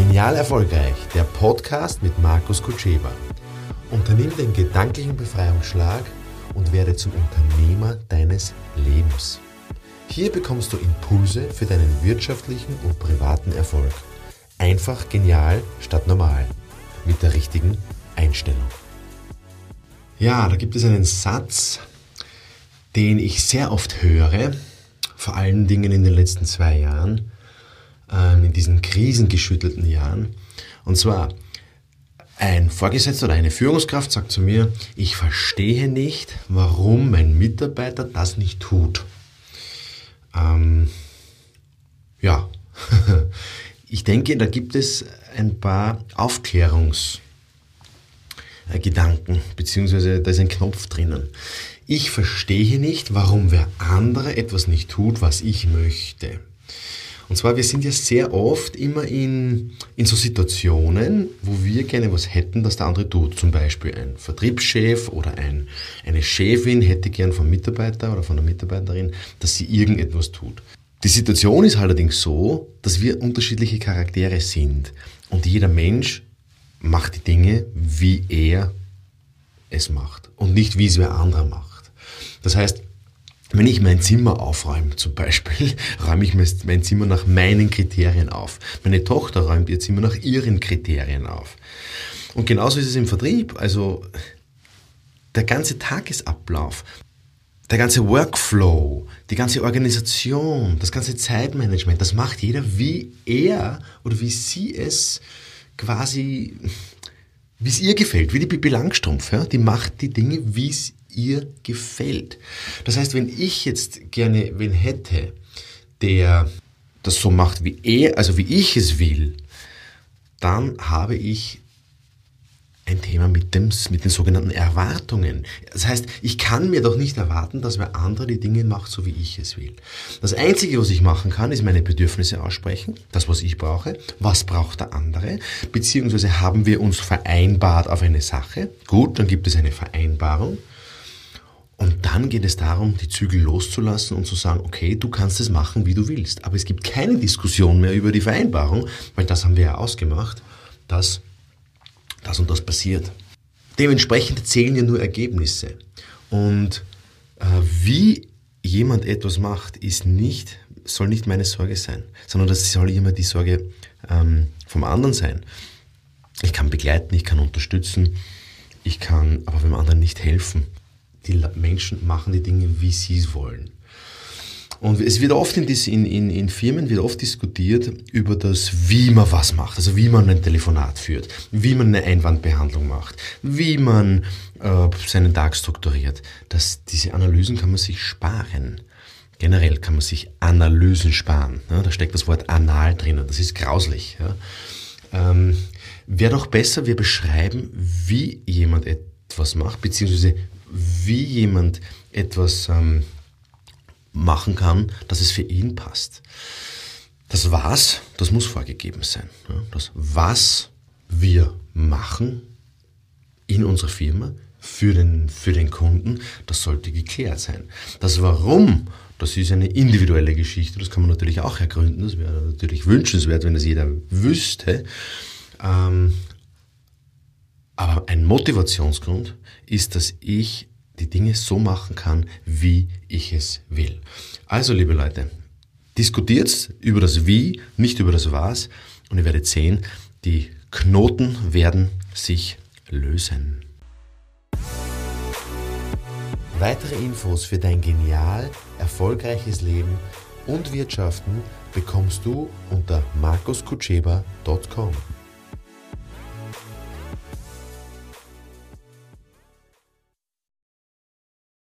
Genial Erfolgreich, der Podcast mit Markus Kutscheba. Unternimm den gedanklichen Befreiungsschlag und werde zum Unternehmer deines Lebens. Hier bekommst du Impulse für deinen wirtschaftlichen und privaten Erfolg. Einfach genial statt normal. Mit der richtigen Einstellung. Ja, da gibt es einen Satz, den ich sehr oft höre, vor allen Dingen in den letzten zwei Jahren, ähm, in diesen krisengeschüttelten Jahren. Und zwar, ein Vorgesetzter oder eine Führungskraft sagt zu mir, ich verstehe nicht, warum mein Mitarbeiter das nicht tut. Ähm, ja, ich denke, da gibt es ein paar Aufklärungsgedanken, beziehungsweise da ist ein Knopf drinnen. Ich verstehe nicht, warum wer andere etwas nicht tut, was ich möchte. Und zwar, wir sind ja sehr oft immer in, in so Situationen, wo wir gerne was hätten, das der andere tut. Zum Beispiel ein Vertriebschef oder ein, eine Chefin hätte gern vom Mitarbeiter oder von der Mitarbeiterin, dass sie irgendetwas tut. Die Situation ist allerdings so, dass wir unterschiedliche Charaktere sind. Und jeder Mensch macht die Dinge, wie er es macht und nicht, wie es wer anderer macht. Das heißt, wenn ich mein Zimmer aufräume, zum Beispiel, räume ich mein Zimmer nach meinen Kriterien auf. Meine Tochter räumt ihr Zimmer nach ihren Kriterien auf. Und genauso ist es im Vertrieb. Also der ganze Tagesablauf, der ganze Workflow, die ganze Organisation, das ganze Zeitmanagement, das macht jeder, wie er oder wie sie es quasi, wie es ihr gefällt, wie die Bibi Langstrumpf. Ja? Die macht die Dinge, wie es ihr gefällt. Das heißt, wenn ich jetzt gerne wen hätte, der das so macht, wie er, also wie ich es will, dann habe ich ein Thema mit, dem, mit den sogenannten Erwartungen. Das heißt, ich kann mir doch nicht erwarten, dass wer andere die Dinge macht, so wie ich es will. Das Einzige, was ich machen kann, ist meine Bedürfnisse aussprechen, das, was ich brauche, was braucht der andere, beziehungsweise haben wir uns vereinbart auf eine Sache. Gut, dann gibt es eine Vereinbarung. Und dann geht es darum, die Zügel loszulassen und zu sagen, okay, du kannst es machen, wie du willst. Aber es gibt keine Diskussion mehr über die Vereinbarung, weil das haben wir ja ausgemacht, dass das und das passiert. Dementsprechend zählen ja nur Ergebnisse. Und äh, wie jemand etwas macht, ist nicht, soll nicht meine Sorge sein, sondern das soll immer die Sorge ähm, vom anderen sein. Ich kann begleiten, ich kann unterstützen, ich kann aber dem anderen nicht helfen die Menschen machen die Dinge, wie sie es wollen. Und es wird oft in, in, in, Firmen wird oft diskutiert über das, wie man was macht, also wie man ein Telefonat führt, wie man eine Einwandbehandlung macht, wie man äh, seinen Tag strukturiert. Das, diese Analysen kann man sich sparen. Generell kann man sich Analysen sparen. Ja, da steckt das Wort anal drinnen. Das ist grauslich. Ja. Ähm, Wäre doch besser, wir beschreiben, wie jemand etwas macht, beziehungsweise wie jemand etwas ähm, machen kann, dass es für ihn passt. Das Was, das muss vorgegeben sein. Das Was wir machen in unserer Firma für den, für den Kunden, das sollte geklärt sein. Das Warum, das ist eine individuelle Geschichte, das kann man natürlich auch ergründen, das wäre natürlich wünschenswert, wenn das jeder wüsste. Ähm, aber ein Motivationsgrund ist, dass ich die Dinge so machen kann, wie ich es will. Also, liebe Leute, diskutiert über das Wie, nicht über das Was und ihr werdet sehen, die Knoten werden sich lösen. Weitere Infos für dein genial erfolgreiches Leben und Wirtschaften bekommst du unter markuskutscheba.com.